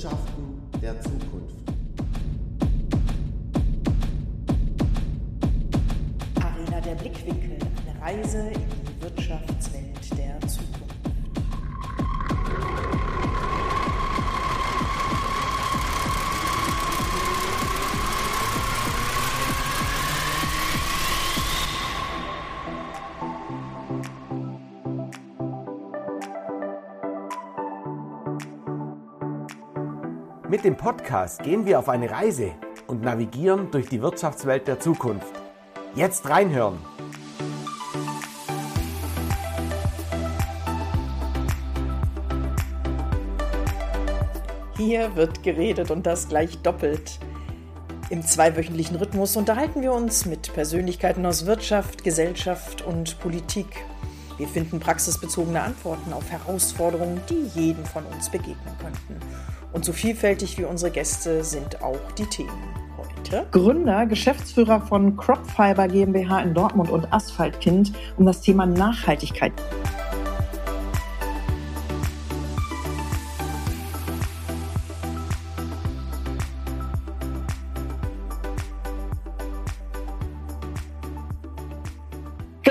Wirtschaften der Zukunft. Arena der Blickwinkel, eine Reise in die Wirtschaftswelt der Zukunft. Mit dem Podcast gehen wir auf eine Reise und navigieren durch die Wirtschaftswelt der Zukunft. Jetzt reinhören! Hier wird geredet und das gleich doppelt. Im zweiwöchentlichen Rhythmus unterhalten wir uns mit Persönlichkeiten aus Wirtschaft, Gesellschaft und Politik. Wir finden praxisbezogene Antworten auf Herausforderungen, die jeden von uns begegnen könnten. Und so vielfältig wie unsere Gäste sind auch die Themen heute. Gründer, Geschäftsführer von Cropfiber GmbH in Dortmund und Asphaltkind um das Thema Nachhaltigkeit.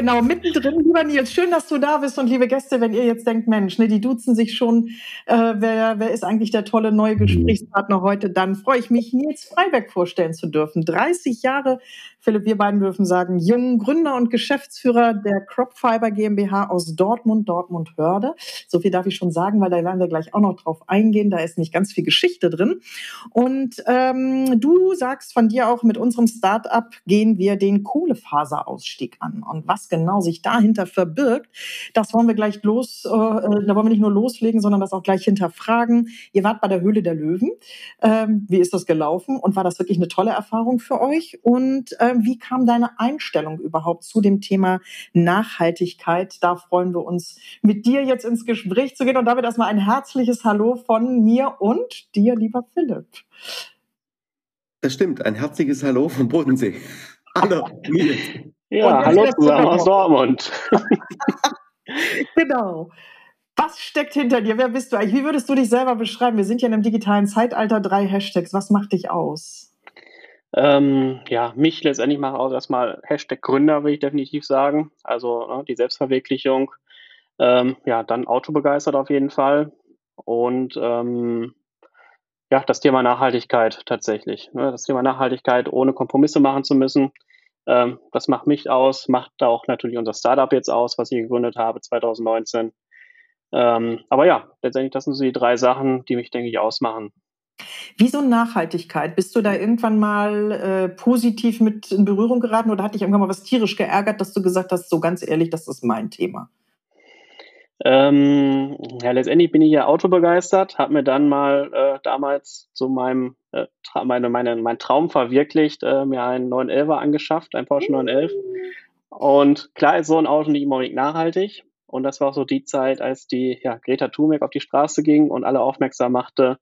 Genau, mittendrin, lieber Nils, schön, dass du da bist und liebe Gäste, wenn ihr jetzt denkt, Mensch, ne, die duzen sich schon, äh, wer, wer ist eigentlich der tolle neue mhm. Gesprächspartner heute, dann freue ich mich, Nils Freiberg vorstellen zu dürfen. 30 Jahre Philipp, wir beiden dürfen sagen, jungen Gründer und Geschäftsführer der Cropfiber GmbH aus Dortmund, Dortmund Hörde. So viel darf ich schon sagen, weil da werden wir gleich auch noch drauf eingehen. Da ist nicht ganz viel Geschichte drin. Und ähm, du sagst von dir auch, mit unserem Startup gehen wir den Kohlefaserausstieg an. Und was genau sich dahinter verbirgt, das wollen wir gleich los, äh, äh da wollen wir nicht nur loslegen, sondern das auch gleich hinterfragen. Ihr wart bei der Höhle der Löwen. Ähm, wie ist das gelaufen? Und war das wirklich eine tolle Erfahrung für euch? Und äh, wie kam deine Einstellung überhaupt zu dem Thema Nachhaltigkeit? Da freuen wir uns, mit dir jetzt ins Gespräch zu gehen. Und damit erstmal ein herzliches Hallo von mir und dir, lieber Philipp. Das stimmt, ein herzliches Hallo vom Bodensee. Hallo, Nils. Ja, hallo zusammen aus Dortmund. genau. Was steckt hinter dir? Wer bist du eigentlich? Wie würdest du dich selber beschreiben? Wir sind ja in einem digitalen Zeitalter, drei Hashtags. Was macht dich aus? Ähm, ja, mich letztendlich macht auch erstmal Hashtag Gründer, will ich definitiv sagen. Also ne, die Selbstverwirklichung. Ähm, ja, dann autobegeistert auf jeden Fall. Und ähm, ja, das Thema Nachhaltigkeit tatsächlich. Ne, das Thema Nachhaltigkeit ohne Kompromisse machen zu müssen. Ähm, das macht mich aus, macht auch natürlich unser Startup jetzt aus, was ich gegründet habe 2019. Ähm, aber ja, letztendlich, das sind so die drei Sachen, die mich, denke ich, ausmachen. Wieso Nachhaltigkeit? Bist du da irgendwann mal äh, positiv mit in Berührung geraten oder hat dich irgendwann mal was tierisch geärgert, dass du gesagt hast, so ganz ehrlich, das ist mein Thema? Ähm, ja, letztendlich bin ich ja autobegeistert, habe mir dann mal äh, damals zu meinem äh, meine, meine, mein Traum verwirklicht, äh, mir einen 911er angeschafft, ein Porsche 911. Und klar ist so ein Auto nicht unbedingt nachhaltig. Und das war auch so die Zeit, als die ja, Greta Thunberg auf die Straße ging und alle aufmerksam machte,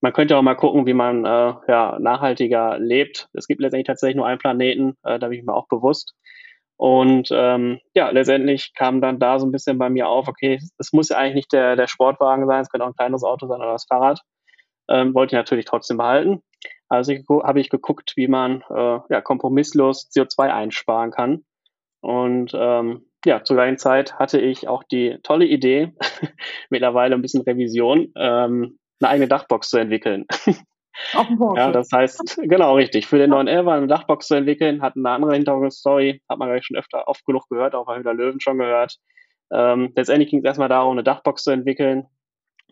man könnte auch mal gucken, wie man äh, ja, nachhaltiger lebt. Es gibt letztendlich tatsächlich nur einen Planeten, äh, da bin ich mir auch bewusst. Und ähm, ja, letztendlich kam dann da so ein bisschen bei mir auf, okay, es muss ja eigentlich nicht der, der Sportwagen sein, es könnte auch ein kleineres Auto sein oder das Fahrrad. Ähm, wollte ich natürlich trotzdem behalten. Also habe ich geguckt, wie man äh, ja, kompromisslos CO2 einsparen kann. Und ähm, ja, zur gleichen Zeit hatte ich auch die tolle Idee, mittlerweile ein bisschen Revision, ähm, eine eigene Dachbox zu entwickeln. Ja, das heißt, genau, richtig. Für den 911 eine Dachbox zu entwickeln, hat eine andere Hintergrundstory, hat man gleich schon öfter oft genug gehört, auch bei Hüller Löwen schon gehört. Ähm, letztendlich ging es erstmal darum, eine Dachbox zu entwickeln.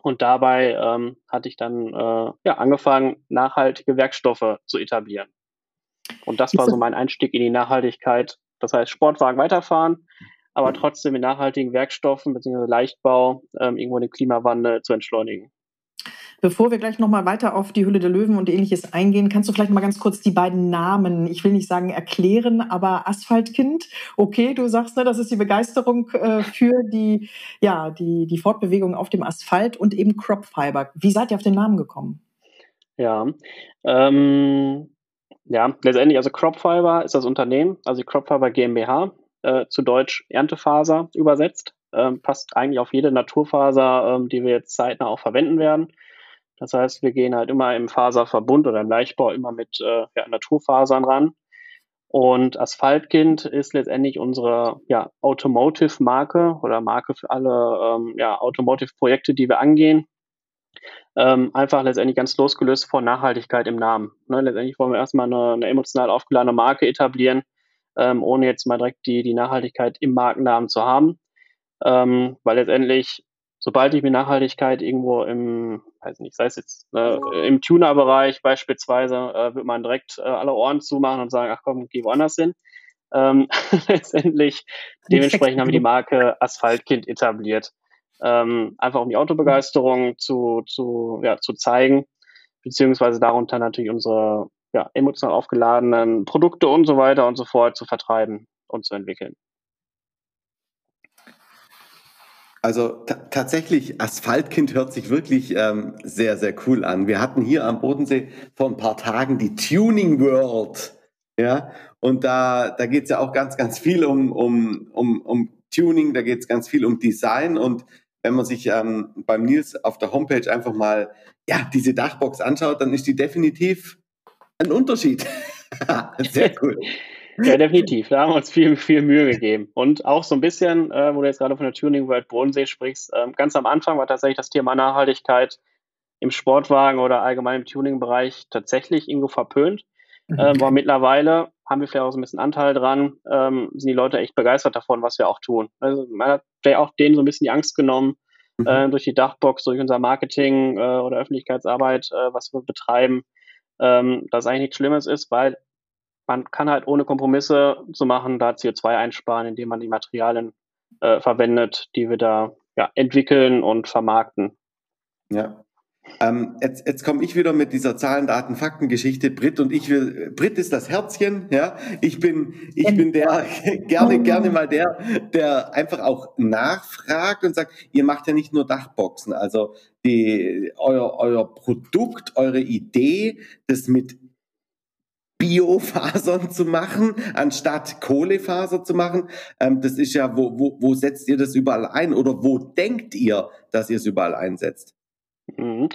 Und dabei ähm, hatte ich dann äh, ja, angefangen, nachhaltige Werkstoffe zu etablieren. Und das war so mein Einstieg in die Nachhaltigkeit. Das heißt, Sportwagen weiterfahren, aber trotzdem mit nachhaltigen Werkstoffen bzw. Leichtbau ähm, irgendwo den Klimawandel zu entschleunigen. Bevor wir gleich nochmal weiter auf die Hülle der Löwen und ähnliches eingehen, kannst du vielleicht mal ganz kurz die beiden Namen, ich will nicht sagen erklären, aber Asphaltkind, okay, du sagst, ne, das ist die Begeisterung äh, für die, ja, die, die Fortbewegung auf dem Asphalt und eben Cropfiber. Wie seid ihr auf den Namen gekommen? Ja, ähm, ja, letztendlich, also Cropfiber ist das Unternehmen, also die Cropfiber GmbH, äh, zu Deutsch Erntefaser übersetzt. Ähm, passt eigentlich auf jede Naturfaser, ähm, die wir jetzt zeitnah auch verwenden werden. Das heißt, wir gehen halt immer im Faserverbund oder im Leichtbau immer mit äh, ja, Naturfasern ran. Und Asphaltkind ist letztendlich unsere ja, Automotive-Marke oder Marke für alle ähm, ja, Automotive-Projekte, die wir angehen. Ähm, einfach letztendlich ganz losgelöst von Nachhaltigkeit im Namen. Ne, letztendlich wollen wir erstmal eine, eine emotional aufgeladene Marke etablieren, ähm, ohne jetzt mal direkt die, die Nachhaltigkeit im Markennamen zu haben. Ähm, weil letztendlich, sobald ich mir Nachhaltigkeit irgendwo im, weiß nicht, sei es jetzt äh, im Tuner-Bereich beispielsweise, äh, wird man direkt äh, alle Ohren zumachen und sagen, ach komm, geh woanders hin. Ähm, letztendlich, dementsprechend haben wir die Marke Asphaltkind etabliert ähm, einfach um die Autobegeisterung zu, zu, ja, zu zeigen, beziehungsweise darunter natürlich unsere ja, emotional aufgeladenen Produkte und so weiter und so fort zu vertreiben und zu entwickeln. Also tatsächlich, Asphaltkind hört sich wirklich ähm, sehr, sehr cool an. Wir hatten hier am Bodensee vor ein paar Tagen die Tuning World. Ja, und da, da geht es ja auch ganz, ganz viel um, um, um, um Tuning, da geht es ganz viel um Design und wenn man sich ähm, beim Nils auf der Homepage einfach mal ja, diese Dachbox anschaut, dann ist die definitiv ein Unterschied. Sehr cool. Ja, definitiv. Da haben wir uns viel, viel Mühe gegeben. Und auch so ein bisschen, äh, wo du jetzt gerade von der Tuning World Bodensee sprichst, äh, ganz am Anfang war tatsächlich das Thema Nachhaltigkeit im Sportwagen oder allgemein im Tuning-Bereich tatsächlich irgendwo verpönt. Mhm. Ähm, aber mittlerweile haben wir vielleicht auch so ein bisschen Anteil dran, ähm, sind die Leute echt begeistert davon, was wir auch tun. Also man hat vielleicht auch denen so ein bisschen die Angst genommen, mhm. äh, durch die Dachbox, durch unser Marketing äh, oder Öffentlichkeitsarbeit, äh, was wir betreiben, ähm, dass eigentlich nichts Schlimmes ist, weil man kann halt ohne Kompromisse zu machen, da CO2 einsparen, indem man die Materialien äh, verwendet, die wir da ja, entwickeln und vermarkten. Ja, ähm, jetzt, jetzt komme ich wieder mit dieser Zahlen, Daten, Fakten Geschichte. Brit und ich will, Brit ist das Herzchen, ja. Ich bin, ich bin der, gerne, gerne mal der, der einfach auch nachfragt und sagt, ihr macht ja nicht nur Dachboxen. Also die, euer, euer Produkt, eure Idee, das mit Biofasern zu machen, anstatt Kohlefaser zu machen. Ähm, das ist ja, wo, wo, wo setzt ihr das überall ein oder wo denkt ihr, dass ihr es überall einsetzt? Mhm.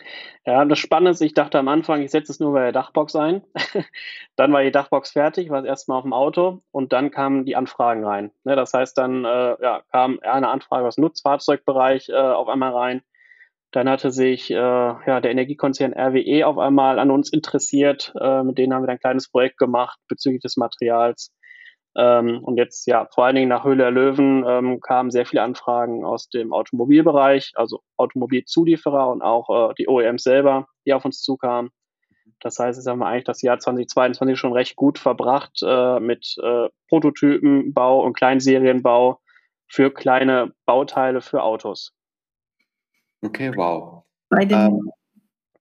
Ja, das Spannende ist, ich dachte am Anfang, ich setze es nur bei der Dachbox ein. dann war die Dachbox fertig, war es erstmal auf dem Auto und dann kamen die Anfragen rein. Ne, das heißt, dann äh, ja, kam eine Anfrage aus dem Nutzfahrzeugbereich äh, auf einmal rein. Dann hatte sich äh, ja, der Energiekonzern RWE auf einmal an uns interessiert. Äh, mit denen haben wir ein kleines Projekt gemacht bezüglich des Materials. Ähm, und jetzt, ja, vor allen Dingen nach Höhle der Löwen ähm, kamen sehr viele Anfragen aus dem Automobilbereich, also Automobilzulieferer und auch äh, die OEMs selber, die auf uns zukamen. Das heißt, jetzt haben wir eigentlich das Jahr 2022 schon recht gut verbracht äh, mit äh, Prototypenbau und Kleinserienbau für kleine Bauteile für Autos. Okay, wow. Bei den, ähm,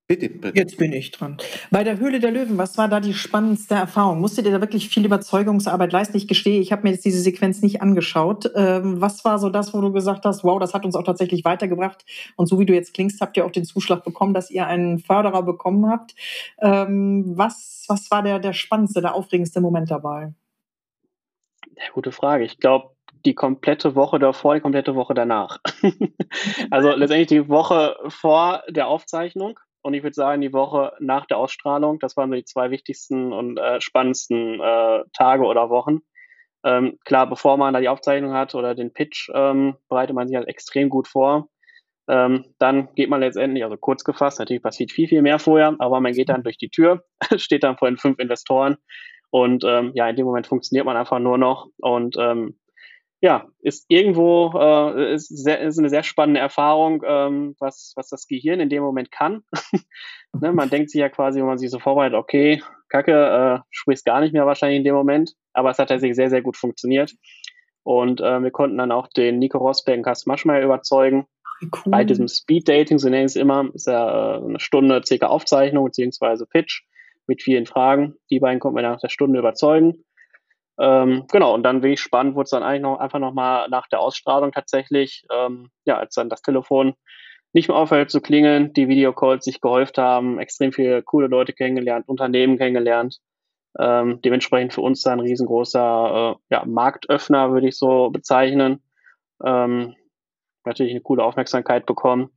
Bitte, bitte. Jetzt bin ich dran. Bei der Höhle der Löwen, was war da die spannendste Erfahrung? Musstet ihr da wirklich viel Überzeugungsarbeit leisten? Ich gestehe, ich habe mir jetzt diese Sequenz nicht angeschaut. Ähm, was war so das, wo du gesagt hast, wow, das hat uns auch tatsächlich weitergebracht? Und so wie du jetzt klingst, habt ihr auch den Zuschlag bekommen, dass ihr einen Förderer bekommen habt. Ähm, was, was war der, der spannendste, der aufregendste Moment dabei? Ja, gute Frage. Ich glaube, die komplette Woche davor, die komplette Woche danach. also letztendlich die Woche vor der Aufzeichnung und ich würde sagen, die Woche nach der Ausstrahlung, das waren so die zwei wichtigsten und äh, spannendsten äh, Tage oder Wochen. Ähm, klar, bevor man da die Aufzeichnung hat oder den Pitch, ähm, bereitet man sich halt extrem gut vor. Ähm, dann geht man letztendlich, also kurz gefasst, natürlich passiert viel, viel mehr vorher, aber man geht dann durch die Tür, steht dann vor den fünf Investoren und ähm, ja, in dem Moment funktioniert man einfach nur noch und ähm, ja, ist irgendwo äh, ist, sehr, ist eine sehr spannende Erfahrung, ähm, was, was das Gehirn in dem Moment kann. ne, man denkt sich ja quasi, wenn man sich so vorbereitet, okay, Kacke, äh, sprichst gar nicht mehr wahrscheinlich in dem Moment, aber es hat tatsächlich sehr, sehr gut funktioniert. Und äh, wir konnten dann auch den Nico Rosberg und Carsten Maschmeyer überzeugen. Cool. Bei diesem Speed Dating, so nenne ich es immer, ist ja äh, eine Stunde circa Aufzeichnung beziehungsweise Pitch mit vielen Fragen. Die beiden konnten wir nach der Stunde überzeugen. Ähm, genau, und dann wenig spannend wurde es dann eigentlich noch einfach nochmal nach der Ausstrahlung tatsächlich, ähm, ja, als dann das Telefon nicht mehr aufhört zu klingeln, die Videocalls sich gehäuft haben, extrem viele coole Leute kennengelernt, Unternehmen kennengelernt. Ähm, dementsprechend für uns dann ein riesengroßer äh, ja, Marktöffner, würde ich so bezeichnen. Ähm, natürlich eine coole Aufmerksamkeit bekommen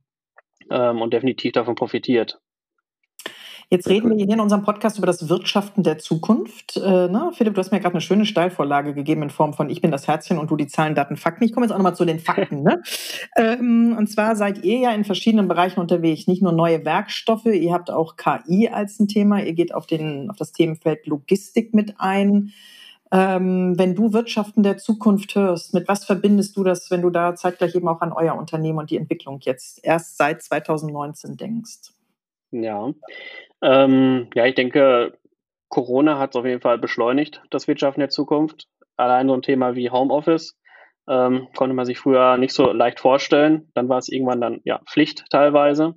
ähm, und definitiv davon profitiert. Jetzt reden wir hier in unserem Podcast über das Wirtschaften der Zukunft. Äh, ne? Philipp, du hast mir gerade eine schöne Steilvorlage gegeben in Form von Ich bin das Herzchen und du die Zahlen, Daten, Fakten. Ich komme jetzt auch nochmal zu den Fakten. ne? ähm, und zwar seid ihr ja in verschiedenen Bereichen unterwegs. Nicht nur neue Werkstoffe, ihr habt auch KI als ein Thema. Ihr geht auf, den, auf das Themenfeld Logistik mit ein. Ähm, wenn du Wirtschaften der Zukunft hörst, mit was verbindest du das, wenn du da zeitgleich eben auch an euer Unternehmen und die Entwicklung jetzt erst seit 2019 denkst? Ja, ähm, ja, ich denke, Corona hat es auf jeden Fall beschleunigt, das Wirtschaften der Zukunft. Allein so ein Thema wie Homeoffice ähm, konnte man sich früher nicht so leicht vorstellen. Dann war es irgendwann dann ja Pflicht teilweise.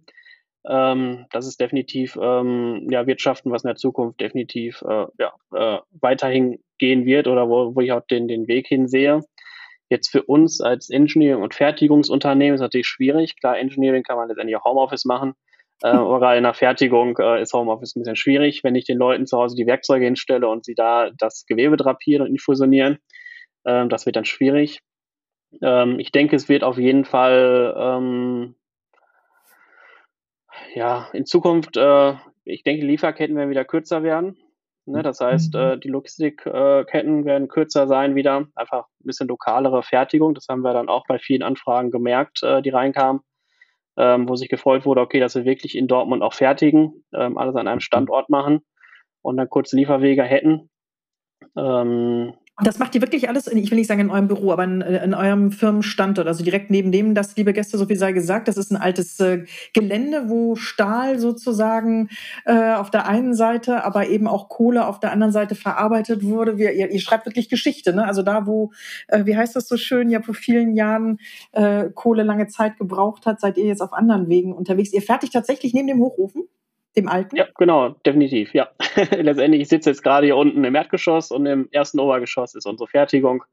Ähm, das ist definitiv ähm, ja, Wirtschaften, was in der Zukunft definitiv äh, ja, äh, weiterhin gehen wird oder wo, wo ich auch den, den Weg hin sehe. Jetzt für uns als Engineering- und Fertigungsunternehmen ist natürlich schwierig. Klar, Engineering kann man letztendlich auch Homeoffice machen. Äh, oder in der Fertigung äh, ist Homeoffice ein bisschen schwierig, wenn ich den Leuten zu Hause die Werkzeuge hinstelle und sie da das Gewebe drapieren und infusionieren. Ähm, das wird dann schwierig. Ähm, ich denke, es wird auf jeden Fall ähm, ja, in Zukunft, äh, ich denke, Lieferketten werden wieder kürzer werden. Ne? Das heißt, mhm. äh, die Logistikketten werden kürzer sein wieder. Einfach ein bisschen lokalere Fertigung. Das haben wir dann auch bei vielen Anfragen gemerkt, äh, die reinkamen, ähm, wo sich gefreut wurde, okay, dass wir wirklich in Dortmund auch fertigen, ähm, alles an einem Standort machen und dann kurze Lieferwege hätten. Ähm, und das macht ihr wirklich alles, in, ich will nicht sagen in eurem Büro, aber in, in, eurem Firmenstandort, also direkt neben dem, das, liebe Gäste, so viel sei gesagt, das ist ein altes äh, Gelände, wo Stahl sozusagen äh, auf der einen Seite, aber eben auch Kohle auf der anderen Seite verarbeitet wurde. Wir, ihr, ihr schreibt wirklich Geschichte, ne? Also da, wo, äh, wie heißt das so schön, ja vor vielen Jahren äh, Kohle lange Zeit gebraucht hat, seid ihr jetzt auf anderen Wegen unterwegs. Ihr fertigt tatsächlich neben dem Hochofen? Dem alten? Ja, genau, definitiv, ja. Letztendlich, ich sitze jetzt gerade hier unten im Erdgeschoss und im ersten Obergeschoss ist unsere Fertigung.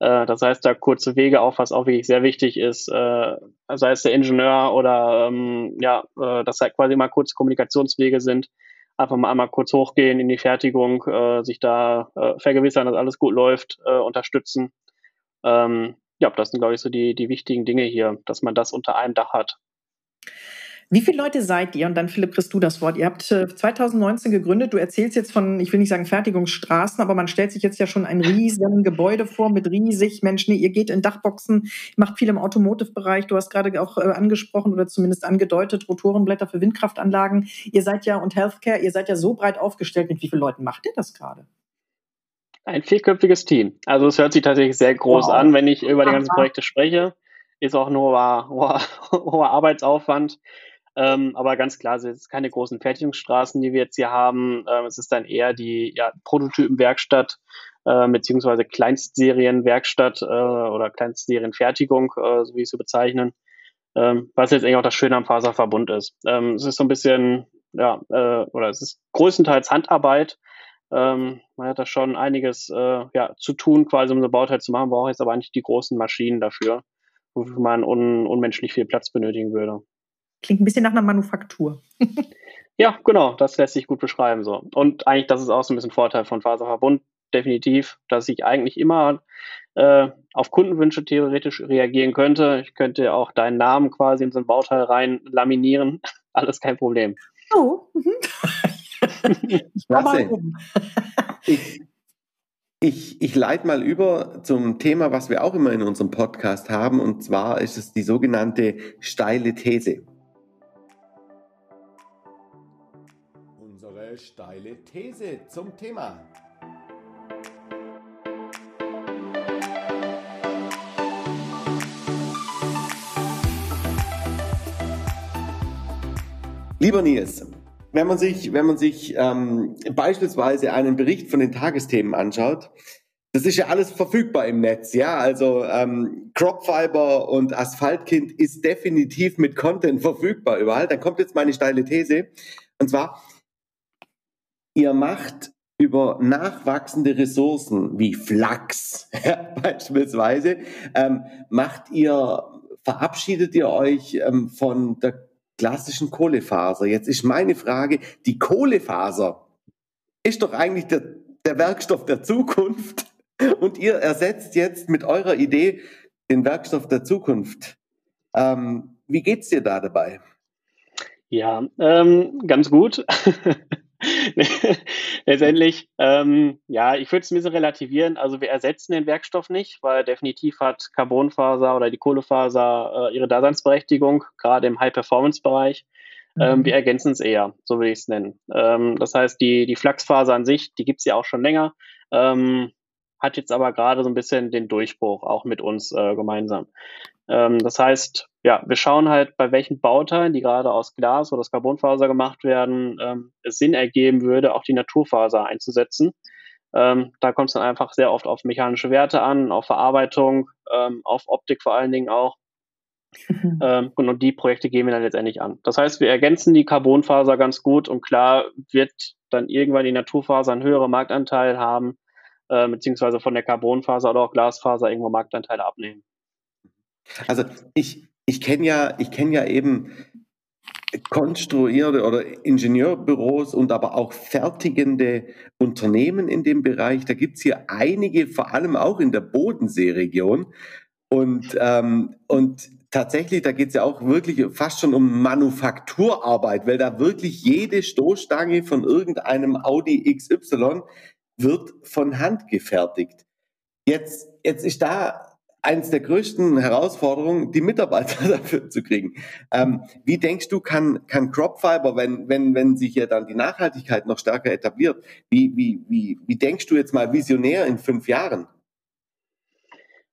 Äh, das heißt, da kurze Wege auf, was auch wirklich sehr wichtig ist, äh, sei es der Ingenieur oder ähm, ja, äh, dass halt quasi mal kurze Kommunikationswege sind. Einfach mal einmal kurz hochgehen in die Fertigung, sich da vergewissern, dass alles gut läuft, unterstützen. Ähm, ja, das sind, glaube ich, so die, die wichtigen Dinge hier, dass man das unter einem Dach hat. Wie viele Leute seid ihr? Und dann, Philipp, kriegst du das Wort. Ihr habt 2019 äh, gegründet. Du erzählst jetzt von, ich will nicht sagen Fertigungsstraßen, aber man stellt sich jetzt ja schon ein riesen Gebäude vor mit riesig Menschen. Ihr geht in Dachboxen, macht viel im Automotive-Bereich. Du hast gerade auch äh, angesprochen oder zumindest angedeutet, Rotorenblätter für Windkraftanlagen. Ihr seid ja, und Healthcare, ihr seid ja so breit aufgestellt. Mit wie vielen Leuten macht ihr das gerade? Ein vierköpfiges Team. Also es hört sich tatsächlich sehr groß wow. an, wenn ich über die ganzen Projekte spreche. Ist auch ein hoher, hoher, hoher Arbeitsaufwand. Ähm, aber ganz klar, es ist keine großen Fertigungsstraßen, die wir jetzt hier haben. Ähm, es ist dann eher die ja, Prototypenwerkstatt äh, beziehungsweise Kleinstserienwerkstatt äh, oder Kleinstserienfertigung, äh, so wie ich sie bezeichnen. Ähm, was jetzt eigentlich auch das Schöne am Faserverbund ist. Ähm, es ist so ein bisschen, ja, äh, oder es ist größtenteils Handarbeit. Ähm, man hat da schon einiges äh, ja, zu tun, quasi um so Bauteil zu machen, braucht jetzt aber nicht die großen Maschinen dafür, wofür man un unmenschlich viel Platz benötigen würde. Klingt ein bisschen nach einer Manufaktur. ja, genau, das lässt sich gut beschreiben so. Und eigentlich, das ist auch so ein bisschen Vorteil von Faserverbund, definitiv, dass ich eigentlich immer äh, auf Kundenwünsche theoretisch reagieren könnte. Ich könnte auch deinen Namen quasi in so ein Bauteil rein laminieren. Alles kein Problem. Oh. Klasse. ich, ich, ich leite mal über zum Thema, was wir auch immer in unserem Podcast haben, und zwar ist es die sogenannte steile These. Steile These zum Thema. Lieber Nils, wenn man sich, wenn man sich ähm, beispielsweise einen Bericht von den Tagesthemen anschaut, das ist ja alles verfügbar im Netz, ja. Also ähm, Cropfiber und Asphaltkind ist definitiv mit Content verfügbar überall. Dann kommt jetzt meine steile These. Und zwar, ihr macht über nachwachsende Ressourcen wie Flachs beispielsweise, ähm, macht ihr, verabschiedet ihr euch ähm, von der klassischen Kohlefaser. Jetzt ist meine Frage, die Kohlefaser ist doch eigentlich der, der Werkstoff der Zukunft und ihr ersetzt jetzt mit eurer Idee den Werkstoff der Zukunft. Ähm, wie geht's dir da dabei? Ja, ähm, ganz gut. Letztendlich, ähm, ja, ich würde es ein bisschen relativieren. Also wir ersetzen den Werkstoff nicht, weil definitiv hat Carbonfaser oder die Kohlefaser äh, ihre Daseinsberechtigung, gerade im High-Performance-Bereich. Ähm, mhm. wir ergänzen es eher, so würde ich es nennen. Ähm, das heißt, die, die Flachsfaser an sich, die gibt es ja auch schon länger, ähm, hat jetzt aber gerade so ein bisschen den Durchbruch auch mit uns äh, gemeinsam. Ähm, das heißt, ja, wir schauen halt, bei welchen Bauteilen, die gerade aus Glas oder aus Carbonfaser gemacht werden, ähm, es Sinn ergeben würde, auch die Naturfaser einzusetzen. Ähm, da kommt es dann einfach sehr oft auf mechanische Werte an, auf Verarbeitung, ähm, auf Optik vor allen Dingen auch. ähm, und die Projekte gehen wir dann letztendlich an. Das heißt, wir ergänzen die Carbonfaser ganz gut und klar wird dann irgendwann die Naturfaser einen höheren Marktanteil haben, äh, beziehungsweise von der Carbonfaser oder auch Glasfaser irgendwo Marktanteile abnehmen. Also ich, ich kenne ja, ich kenne ja eben konstruierte oder Ingenieurbüros und aber auch fertigende Unternehmen in dem Bereich. Da gibt es hier einige, vor allem auch in der Bodenseeregion. Und, ähm, und tatsächlich, da geht es ja auch wirklich fast schon um Manufakturarbeit, weil da wirklich jede Stoßstange von irgendeinem Audi XY wird von Hand gefertigt. Jetzt, jetzt ist da eines der größten Herausforderungen, die Mitarbeiter dafür zu kriegen. Ähm, wie denkst du, kann, kann Cropfiber, wenn, wenn, wenn sich ja dann die Nachhaltigkeit noch stärker etabliert, wie, wie, wie, wie denkst du jetzt mal visionär in fünf Jahren?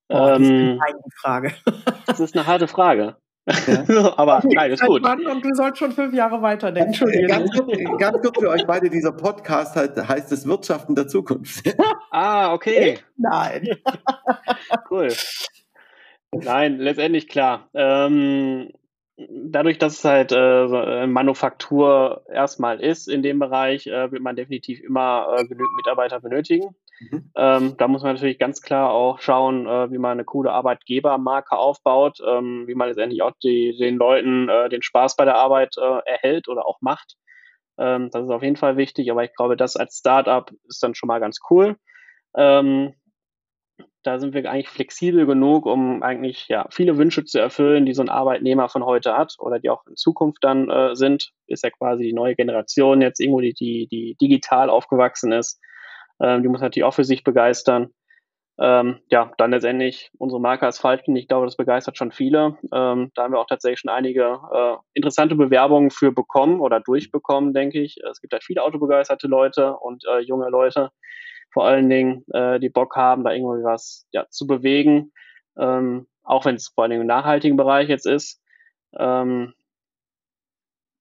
Oh, das ist ähm, eine Frage. Das ist eine harte Frage. Ja. Aber nein, ist gut. Und du sollst schon fünf Jahre weiterdenken. Ganz, ganz kurz für euch beide, dieser Podcast heißt, heißt es Wirtschaften der Zukunft. Ah, okay. Nein. Cool. Nein, letztendlich klar. Ähm, dadurch, dass es halt äh, Manufaktur erstmal ist in dem Bereich, äh, wird man definitiv immer äh, genügend Mitarbeiter benötigen. Mhm. Ähm, da muss man natürlich ganz klar auch schauen, äh, wie man eine coole Arbeitgebermarke aufbaut, ähm, wie man letztendlich auch die, den Leuten äh, den Spaß bei der Arbeit äh, erhält oder auch macht. Ähm, das ist auf jeden Fall wichtig, aber ich glaube, das als Startup ist dann schon mal ganz cool. Ähm, da sind wir eigentlich flexibel genug, um eigentlich ja viele Wünsche zu erfüllen, die so ein Arbeitnehmer von heute hat oder die auch in Zukunft dann äh, sind. Ist ja quasi die neue Generation jetzt irgendwo, die, die, die digital aufgewachsen ist. Ähm, die muss natürlich auch für sich begeistern. Ähm, ja, dann letztendlich unsere Marke Asphalten, ich glaube, das begeistert schon viele. Ähm, da haben wir auch tatsächlich schon einige äh, interessante Bewerbungen für bekommen oder durchbekommen, denke ich. Es gibt halt viele autobegeisterte Leute und äh, junge Leute, vor allen Dingen, äh, die Bock haben, da irgendwie was ja, zu bewegen, ähm, auch wenn es vor allen Dingen im nachhaltigen Bereich jetzt ist. Ähm,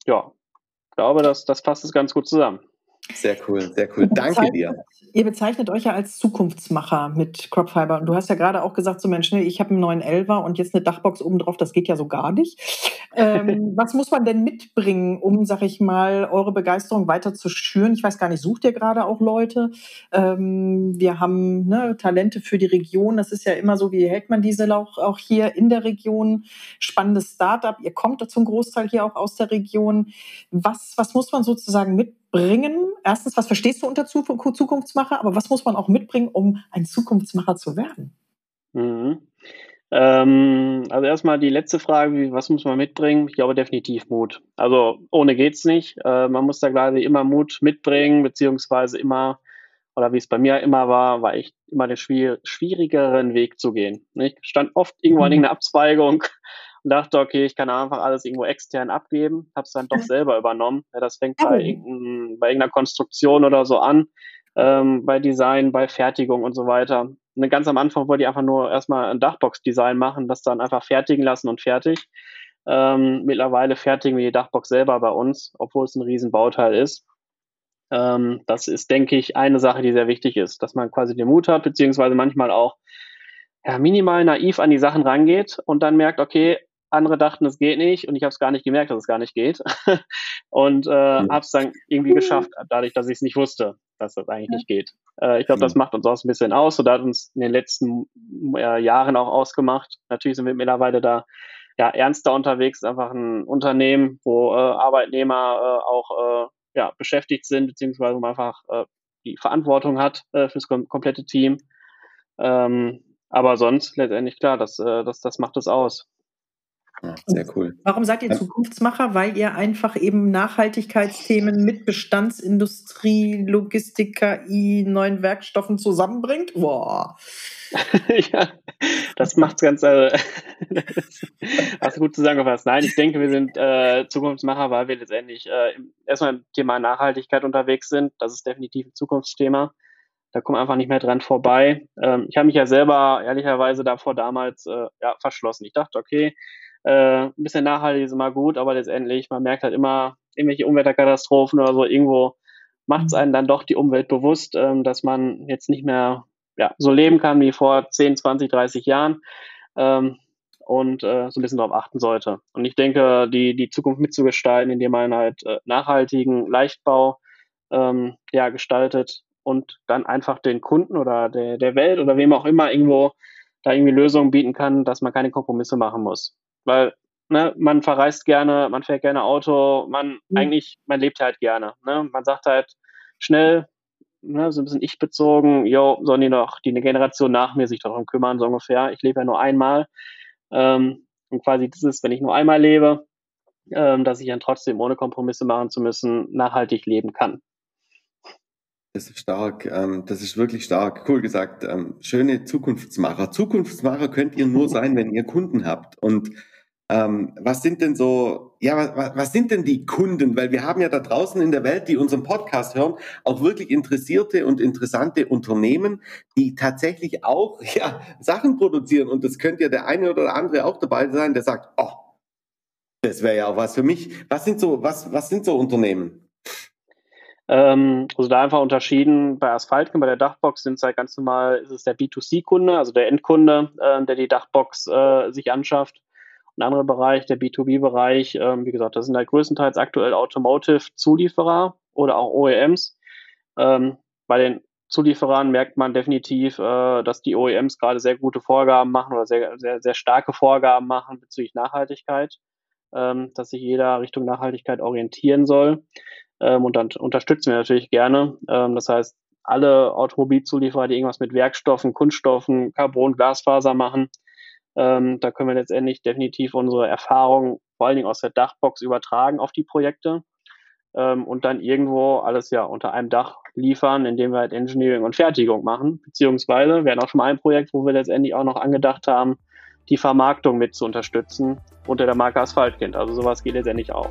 ja, ich glaube, das, das passt es ganz gut zusammen. Sehr cool, sehr cool. Danke dir. Ihr bezeichnet euch ja als Zukunftsmacher mit Cropfiber. Und du hast ja gerade auch gesagt, so Mensch, ich habe einen neuen Elver und jetzt eine Dachbox oben drauf, das geht ja so gar nicht. Ähm, was muss man denn mitbringen, um, sag ich mal, eure Begeisterung weiter zu schüren? Ich weiß gar nicht, sucht ihr gerade auch Leute? Ähm, wir haben ne, Talente für die Region. Das ist ja immer so, wie hält man diese auch, auch hier in der Region? Spannendes Startup. Ihr kommt zum Großteil hier auch aus der Region. Was, was muss man sozusagen mitbringen? Mitbringen? Erstens, was verstehst du unter Zukunftsmacher? Aber was muss man auch mitbringen, um ein Zukunftsmacher zu werden? Mhm. Ähm, also erstmal die letzte Frage, was muss man mitbringen? Ich glaube definitiv Mut. Also ohne geht's nicht. Äh, man muss da quasi immer Mut mitbringen, beziehungsweise immer, oder wie es bei mir immer war, war ich immer den schwierigeren Weg zu gehen. Ich stand oft irgendwo an mhm. irgendeiner Abzweigung und dachte, okay, ich kann einfach alles irgendwo extern abgeben, habe es dann doch selber übernommen. Ja, das fängt bei, irgendein, bei irgendeiner Konstruktion oder so an, ähm, bei Design, bei Fertigung und so weiter. Und ganz am Anfang wollte ich einfach nur erstmal ein Dachbox-Design machen, das dann einfach fertigen lassen und fertig. Ähm, mittlerweile fertigen wir die Dachbox selber bei uns, obwohl es ein Riesenbauteil ist. Ähm, das ist, denke ich, eine Sache, die sehr wichtig ist, dass man quasi den Mut hat, beziehungsweise manchmal auch ja, minimal naiv an die Sachen rangeht und dann merkt, okay, andere dachten, es geht nicht und ich habe es gar nicht gemerkt, dass es gar nicht geht. und äh, mhm. habe es dann irgendwie geschafft, dadurch, dass ich es nicht wusste, dass das eigentlich ja. nicht geht. Äh, ich glaube, das macht uns auch ein bisschen aus oder hat uns in den letzten äh, Jahren auch ausgemacht. Natürlich sind wir mittlerweile da ja, ernster unterwegs, einfach ein Unternehmen, wo äh, Arbeitnehmer äh, auch äh, ja, beschäftigt sind, beziehungsweise man einfach äh, die Verantwortung hat äh, fürs kom komplette Team. Ähm, aber sonst letztendlich klar, das, äh, das, das macht es aus. Ja, sehr cool. Warum seid ihr Zukunftsmacher? Weil ihr einfach eben Nachhaltigkeitsthemen mit Bestandsindustrie, Logistik, KI, neuen Werkstoffen zusammenbringt? Boah. ja, das macht's ganz, äh, hast du gut zusammengefasst. Nein, ich denke, wir sind äh, Zukunftsmacher, weil wir letztendlich äh, erstmal im Thema Nachhaltigkeit unterwegs sind. Das ist definitiv ein Zukunftsthema. Da kommen einfach nicht mehr dran vorbei. Ähm, ich habe mich ja selber ehrlicherweise davor damals äh, ja, verschlossen. Ich dachte, okay, äh, ein bisschen nachhaltig ist immer gut, aber letztendlich, man merkt halt immer irgendwelche Umweltkatastrophen oder so, irgendwo macht es mhm. einen dann doch die Umwelt bewusst, ähm, dass man jetzt nicht mehr ja, so leben kann wie vor 10, 20, 30 Jahren ähm, und äh, so ein bisschen darauf achten sollte. Und ich denke, die, die Zukunft mitzugestalten, indem man halt äh, nachhaltigen Leichtbau ähm, ja, gestaltet und dann einfach den Kunden oder der, der Welt oder wem auch immer irgendwo da irgendwie Lösungen bieten kann, dass man keine Kompromisse machen muss. Weil ne, man verreist gerne, man fährt gerne Auto, man mhm. eigentlich, man lebt halt gerne. Ne? Man sagt halt schnell, ne, so ein bisschen ich-bezogen, jo, sollen die noch, die eine Generation nach mir sich darum kümmern, so ungefähr. Ich lebe ja nur einmal. Ähm, und quasi das ist, wenn ich nur einmal lebe, ähm, dass ich dann trotzdem ohne Kompromisse machen zu müssen, nachhaltig leben kann. Das ist stark, ähm, das ist wirklich stark. Cool gesagt. Ähm, schöne Zukunftsmacher. Zukunftsmacher könnt ihr nur sein, wenn ihr Kunden habt. Und ähm, was sind denn so, ja, was, was sind denn die Kunden? Weil wir haben ja da draußen in der Welt, die unseren Podcast hören, auch wirklich interessierte und interessante Unternehmen, die tatsächlich auch ja, Sachen produzieren. Und das könnte ja der eine oder andere auch dabei sein, der sagt, oh, das wäre ja auch was für mich. Was sind so, was, was sind so Unternehmen? Ähm, also da einfach unterschieden, bei Asphaltgen, bei der Dachbox sind es halt ganz normal, ist es der B2C-Kunde, also der Endkunde, äh, der die Dachbox äh, sich anschafft. Ein anderer Bereich, der B2B-Bereich, ähm, wie gesagt, das sind halt größtenteils aktuell Automotive-Zulieferer oder auch OEMs. Ähm, bei den Zulieferern merkt man definitiv, äh, dass die OEMs gerade sehr gute Vorgaben machen oder sehr, sehr, sehr starke Vorgaben machen bezüglich Nachhaltigkeit, ähm, dass sich jeder Richtung Nachhaltigkeit orientieren soll. Ähm, und dann unterstützen wir natürlich gerne. Ähm, das heißt, alle Automobilzulieferer, die irgendwas mit Werkstoffen, Kunststoffen, Carbon, Glasfaser machen, ähm, da können wir letztendlich definitiv unsere Erfahrungen vor allen Dingen aus der Dachbox übertragen auf die Projekte ähm, und dann irgendwo alles ja unter einem Dach liefern, indem wir halt Engineering und Fertigung machen. Beziehungsweise wir hatten auch schon mal ein Projekt, wo wir letztendlich auch noch angedacht haben, die Vermarktung mit zu unterstützen unter der Marke Asphaltkind. Also sowas geht letztendlich auch.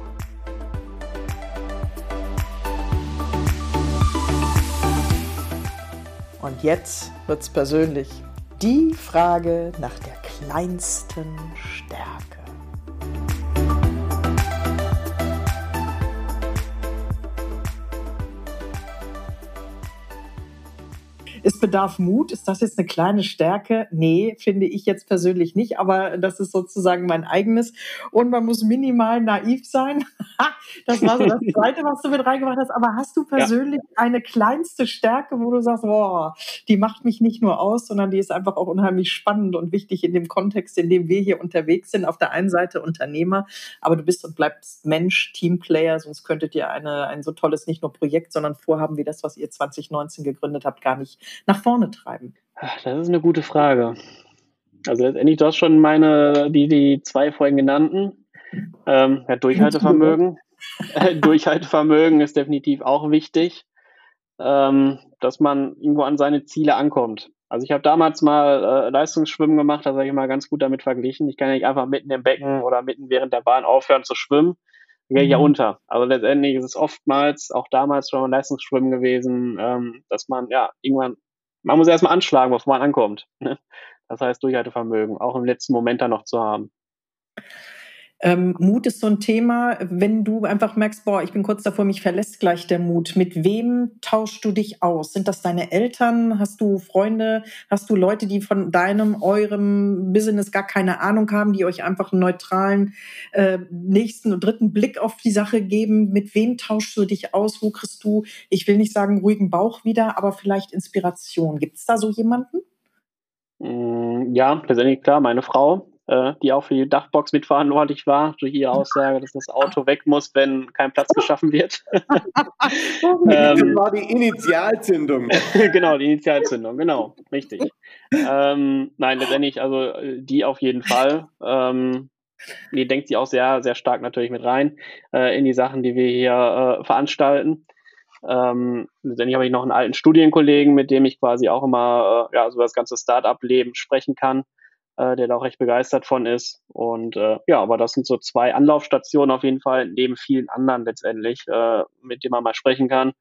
Und jetzt wird's persönlich. Die Frage nach der kleinsten Stärke. Es bedarf Mut. Ist das jetzt eine kleine Stärke? Nee, finde ich jetzt persönlich nicht, aber das ist sozusagen mein eigenes. Und man muss minimal naiv sein. das war so das Zweite, was du mit reingebracht hast. Aber hast du persönlich ja. eine kleinste Stärke, wo du sagst, boah, die macht mich nicht nur aus, sondern die ist einfach auch unheimlich spannend und wichtig in dem Kontext, in dem wir hier unterwegs sind. Auf der einen Seite Unternehmer, aber du bist und bleibst Mensch, Teamplayer, sonst könntet ihr eine, ein so tolles nicht nur Projekt, sondern Vorhaben wie das, was ihr 2019 gegründet habt, gar nicht nach vorne treiben? Das ist eine gute Frage. Also letztendlich, du hast schon meine, die, die zwei vorhin genannten. Ähm, ja, Durchhaltevermögen. Durchhaltevermögen ist definitiv auch wichtig, ähm, dass man irgendwo an seine Ziele ankommt. Also ich habe damals mal äh, Leistungsschwimmen gemacht, da sage ich mal ganz gut damit verglichen. Ich kann ja nicht einfach mitten im Becken oder mitten während der Bahn aufhören zu schwimmen. Gehe ich ja mhm. unter. Also letztendlich ist es oftmals, auch damals schon mal Leistungsschwimmen gewesen, ähm, dass man ja irgendwann man muss erstmal anschlagen, bevor man ankommt. Ne? Das heißt, Durchhaltevermögen, auch im letzten Moment dann noch zu haben. Ähm, Mut ist so ein Thema, wenn du einfach merkst, boah, ich bin kurz davor, mich verlässt gleich der Mut. Mit wem tauschst du dich aus? Sind das deine Eltern? Hast du Freunde? Hast du Leute, die von deinem, eurem Business gar keine Ahnung haben, die euch einfach einen neutralen äh, nächsten und dritten Blick auf die Sache geben? Mit wem tauschst du dich aus? Wo kriegst du, ich will nicht sagen ruhigen Bauch wieder, aber vielleicht Inspiration? Gibt es da so jemanden? Mm, ja, letztendlich klar, meine Frau äh, die auch für die Dachbox mitverantwortlich war, durch ihre Aussage, dass das Auto weg muss, wenn kein Platz geschaffen wird. das ähm, war die Initialzündung. genau, die Initialzündung, genau, richtig. Ähm, nein, letztendlich, also die auf jeden Fall. Ähm, die denkt sich auch sehr, sehr stark natürlich mit rein äh, in die Sachen, die wir hier äh, veranstalten. Ähm, letztendlich habe ich noch einen alten Studienkollegen, mit dem ich quasi auch immer äh, ja, so das ganze Start-up-Leben sprechen kann, äh, der da auch recht begeistert von ist. Und äh, ja, aber das sind so zwei Anlaufstationen auf jeden Fall, neben vielen anderen letztendlich, äh, mit denen man mal sprechen kann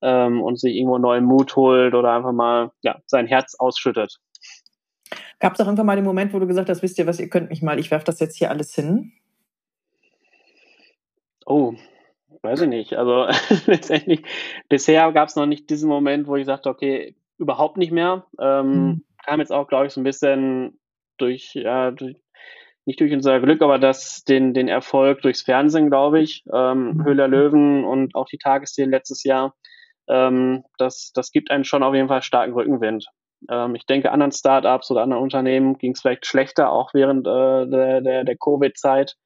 ähm, und sich irgendwo neuen Mut holt oder einfach mal ja, sein Herz ausschüttet. Gab es auch irgendwann mal den Moment, wo du gesagt hast, wisst ihr was, ihr könnt mich mal, ich werfe das jetzt hier alles hin? Oh, weiß ich nicht. Also letztendlich, bisher gab es noch nicht diesen Moment, wo ich sagte, okay, überhaupt nicht mehr. Ähm, mhm. Kam jetzt auch, glaube ich, so ein bisschen durch, ja, durch, nicht durch unser Glück, aber das, den, den Erfolg durchs Fernsehen, glaube ich. Ähm, mhm. Höhler Löwen und auch die Tagesthemen letztes Jahr. Ähm, das, das gibt einen schon auf jeden Fall starken Rückenwind. Ähm, ich denke, anderen Startups oder anderen Unternehmen ging es vielleicht schlechter, auch während äh, der, der, der Covid-Zeit.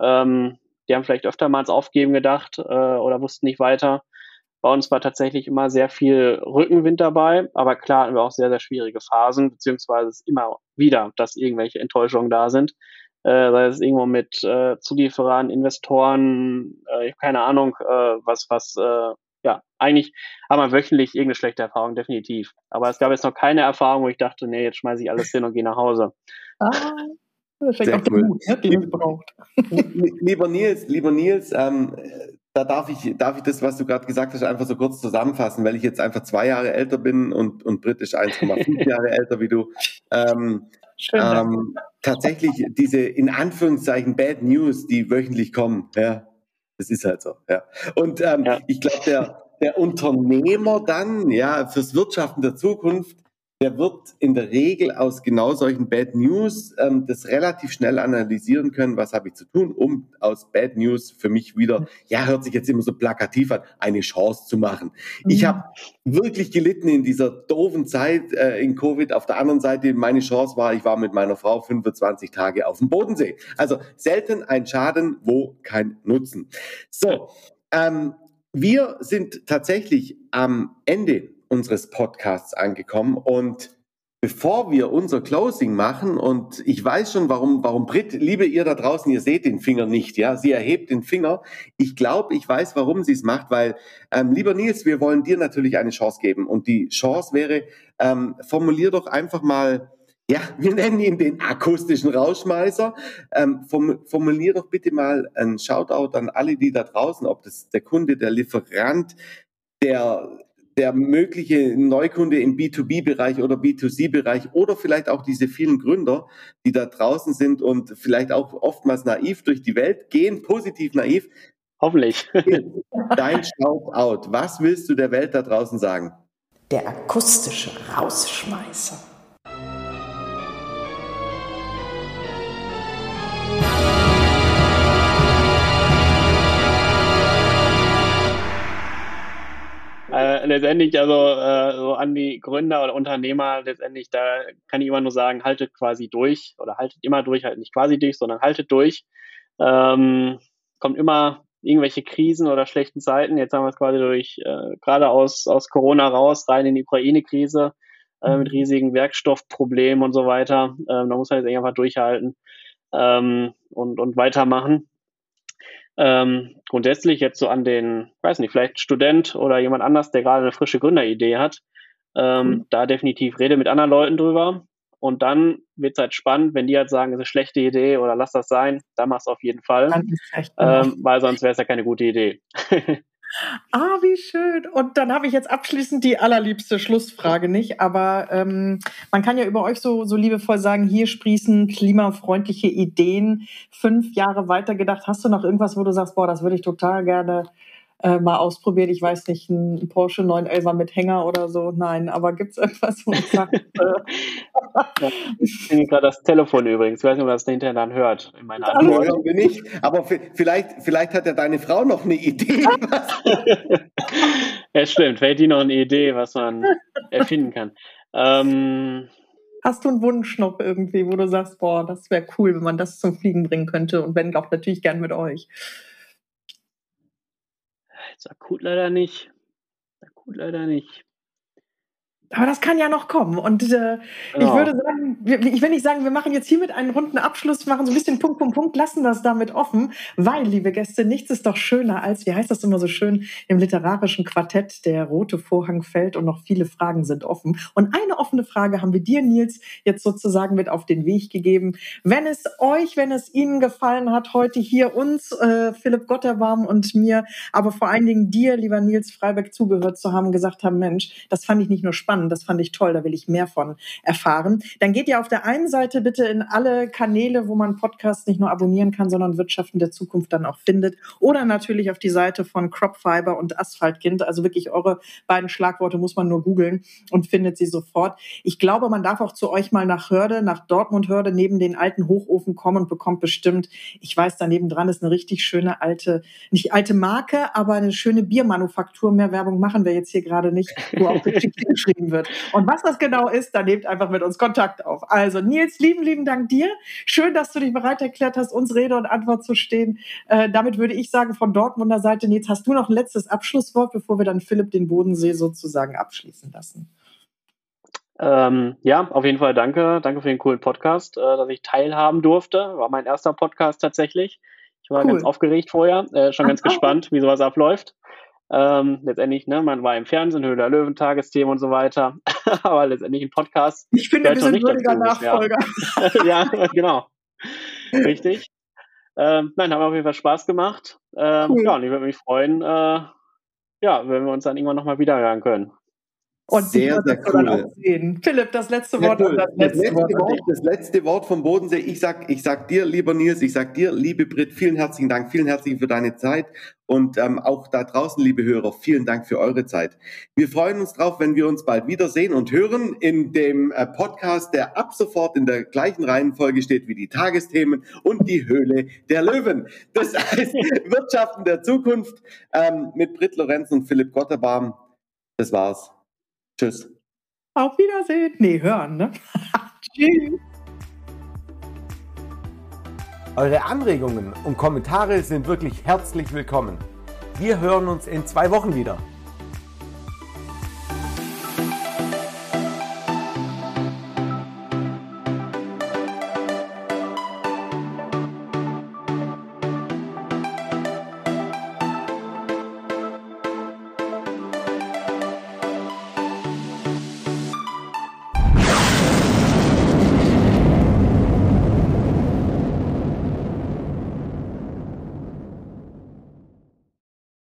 Ähm, die haben vielleicht öfter mal ins Aufgeben gedacht äh, oder wussten nicht weiter. Bei uns war tatsächlich immer sehr viel Rückenwind dabei, aber klar hatten wir auch sehr, sehr schwierige Phasen, beziehungsweise es ist immer wieder, dass irgendwelche Enttäuschungen da sind. Äh, sei es irgendwo mit äh, Zulieferern, Investoren, äh, keine Ahnung, äh, was, was äh, ja, eigentlich haben wir wöchentlich irgendeine schlechte Erfahrung, definitiv. Aber es gab jetzt noch keine Erfahrung, wo ich dachte, nee, jetzt schmeiße ich alles hin und gehe nach Hause. Ah, das ist auch cool. Mut, ne, den braucht. Lieber Nils, lieber Nils, ähm, da darf ich, darf ich das, was du gerade gesagt hast, einfach so kurz zusammenfassen, weil ich jetzt einfach zwei Jahre älter bin und, und britisch 1,5 Jahre älter wie du. Ähm, Schön, ähm, tatsächlich diese in Anführungszeichen Bad News, die wöchentlich kommen, ja, das ist halt so, ja. Und ähm, ja. ich glaube, der, der Unternehmer dann, ja, fürs Wirtschaften der Zukunft, der wird in der Regel aus genau solchen Bad News ähm, das relativ schnell analysieren können, was habe ich zu tun, um aus Bad News für mich wieder, ja, hört sich jetzt immer so plakativ an, eine Chance zu machen. Mhm. Ich habe wirklich gelitten in dieser doofen Zeit äh, in Covid. Auf der anderen Seite, meine Chance war, ich war mit meiner Frau 25 Tage auf dem Bodensee. Also selten ein Schaden, wo kein Nutzen. So, ähm, wir sind tatsächlich am Ende unseres Podcasts angekommen und bevor wir unser Closing machen und ich weiß schon, warum, warum Brit, liebe ihr da draußen, ihr seht den Finger nicht, ja, sie erhebt den Finger. Ich glaube, ich weiß, warum sie es macht, weil, ähm, lieber Nils, wir wollen dir natürlich eine Chance geben und die Chance wäre, ähm, formulier doch einfach mal, ja, wir nennen ihn den akustischen Rauschmeißer. Ähm, formulier doch bitte mal ein Shoutout an alle, die da draußen, ob das der Kunde, der Lieferant, der der mögliche Neukunde im B2B-Bereich oder B2C-Bereich oder vielleicht auch diese vielen Gründer, die da draußen sind und vielleicht auch oftmals naiv durch die Welt gehen, positiv naiv. Hoffentlich. Dein Shout-out. Was willst du der Welt da draußen sagen? Der akustische Rausschmeißer. Äh, letztendlich, also äh, so an die Gründer oder Unternehmer, letztendlich, da kann ich immer nur sagen, haltet quasi durch oder haltet immer durch, halt nicht quasi durch, sondern haltet durch. Ähm, kommt immer irgendwelche Krisen oder schlechten Zeiten. Jetzt haben wir es quasi durch, äh, gerade aus, aus Corona raus, rein in die Ukraine-Krise äh, mit mhm. riesigen Werkstoffproblemen und so weiter. Ähm, da muss man jetzt einfach durchhalten ähm, und, und weitermachen. Ähm, grundsätzlich jetzt so an den, weiß nicht, vielleicht Student oder jemand anders, der gerade eine frische Gründeridee hat, ähm, mhm. da definitiv rede mit anderen Leuten drüber. Und dann wird es halt spannend, wenn die halt sagen, es ist eine schlechte Idee oder lass das sein, dann mach's auf jeden Fall. Ähm, weil sonst wäre es ja keine gute Idee. Ah, wie schön. Und dann habe ich jetzt abschließend die allerliebste Schlussfrage nicht, aber ähm, man kann ja über euch so, so liebevoll sagen, hier sprießen klimafreundliche Ideen. Fünf Jahre weitergedacht. Hast du noch irgendwas, wo du sagst, boah, das würde ich total gerne äh, mal ausprobiert. Ich weiß nicht, ein Porsche 911 mit Hänger oder so. Nein, aber gibt es irgendwas, wo ich sage, äh, Ich bin gerade das Telefon übrigens. Ich weiß nicht, ob das hinterher dann hört. In meiner Antwort. Bin ich. Aber vielleicht, vielleicht hat ja deine Frau noch eine Idee. ja, stimmt. Vielleicht die noch eine Idee, was man erfinden kann. Ähm, Hast du einen Wunsch noch irgendwie, wo du sagst, boah, das wäre cool, wenn man das zum Fliegen bringen könnte und wenn auch natürlich gern mit euch? Jetzt akut leider nicht. Akut leider nicht. Aber das kann ja noch kommen. Und äh, genau. ich würde sagen, ich will nicht sagen, wir machen jetzt hiermit einen runden Abschluss, machen so ein bisschen Punkt, Punkt, Punkt, lassen das damit offen, weil, liebe Gäste, nichts ist doch schöner als, wie heißt das immer so schön, im literarischen Quartett, der rote Vorhang fällt und noch viele Fragen sind offen. Und eine offene Frage haben wir dir, Nils, jetzt sozusagen mit auf den Weg gegeben. Wenn es euch, wenn es Ihnen gefallen hat, heute hier uns, äh, Philipp Gotterbaum und mir, aber vor allen Dingen dir, lieber Nils Freiberg, zugehört zu haben, gesagt haben, Mensch, das fand ich nicht nur spannend, spannend, das fand ich toll, da will ich mehr von erfahren. Dann geht ihr auf der einen Seite bitte in alle Kanäle, wo man Podcasts nicht nur abonnieren kann, sondern Wirtschaften der Zukunft dann auch findet. Oder natürlich auf die Seite von Cropfiber und Asphaltkind. Also wirklich eure beiden Schlagworte muss man nur googeln und findet sie sofort. Ich glaube, man darf auch zu euch mal nach Hörde, nach Dortmund Hörde, neben den alten Hochofen kommen und bekommt bestimmt, ich weiß, daneben dran ist eine richtig schöne alte, nicht alte Marke, aber eine schöne Biermanufaktur. Mehr Werbung machen wir jetzt hier gerade nicht, wo auch geschrieben wird. Und was das genau ist, da nehmt einfach mit uns Kontakt auf. Also Nils, lieben, lieben Dank dir. Schön, dass du dich bereit erklärt hast, uns Rede und Antwort zu stehen. Äh, damit würde ich sagen, von Dortmunder Seite, Nils, hast du noch ein letztes Abschlusswort, bevor wir dann Philipp den Bodensee sozusagen abschließen lassen? Ähm, ja, auf jeden Fall danke. Danke für den coolen Podcast, äh, dass ich teilhaben durfte. War mein erster Podcast tatsächlich. Ich war cool. ganz aufgeregt vorher, äh, schon ganz gespannt, wie sowas abläuft. Ähm, letztendlich, ne, man war im Fernsehen, Höhle der Löwen, Tagesthemen und so weiter, aber letztendlich ein Podcast. Ich finde, wir sind würdiger Nachfolger. Ja. ja, genau. Richtig. Ähm, nein, haben auf jeden Fall Spaß gemacht. Ähm, cool. Ja, und ich würde mich freuen, äh, ja, wenn wir uns dann irgendwann nochmal wieder hören können. Und sehr, sehr cool. Philipp, das letzte Wort. Cool. Das, letzte, das, letzte Wort, Wort das letzte Wort vom Bodensee. Ich sag, ich sag dir, lieber Nils, ich sag dir, liebe Brit, vielen herzlichen Dank, vielen herzlichen für deine Zeit und ähm, auch da draußen, liebe Hörer, vielen Dank für eure Zeit. Wir freuen uns drauf, wenn wir uns bald wiedersehen und hören in dem äh, Podcast, der ab sofort in der gleichen Reihenfolge steht wie die Tagesthemen und die Höhle der Löwen. Das heißt Wirtschaften der Zukunft ähm, mit Brit Lorenz und Philipp Gotterbaum. Das war's. Tschüss. Auf Wiedersehen. Nee, hören, ne? Tschüss. Eure Anregungen und Kommentare sind wirklich herzlich willkommen. Wir hören uns in zwei Wochen wieder.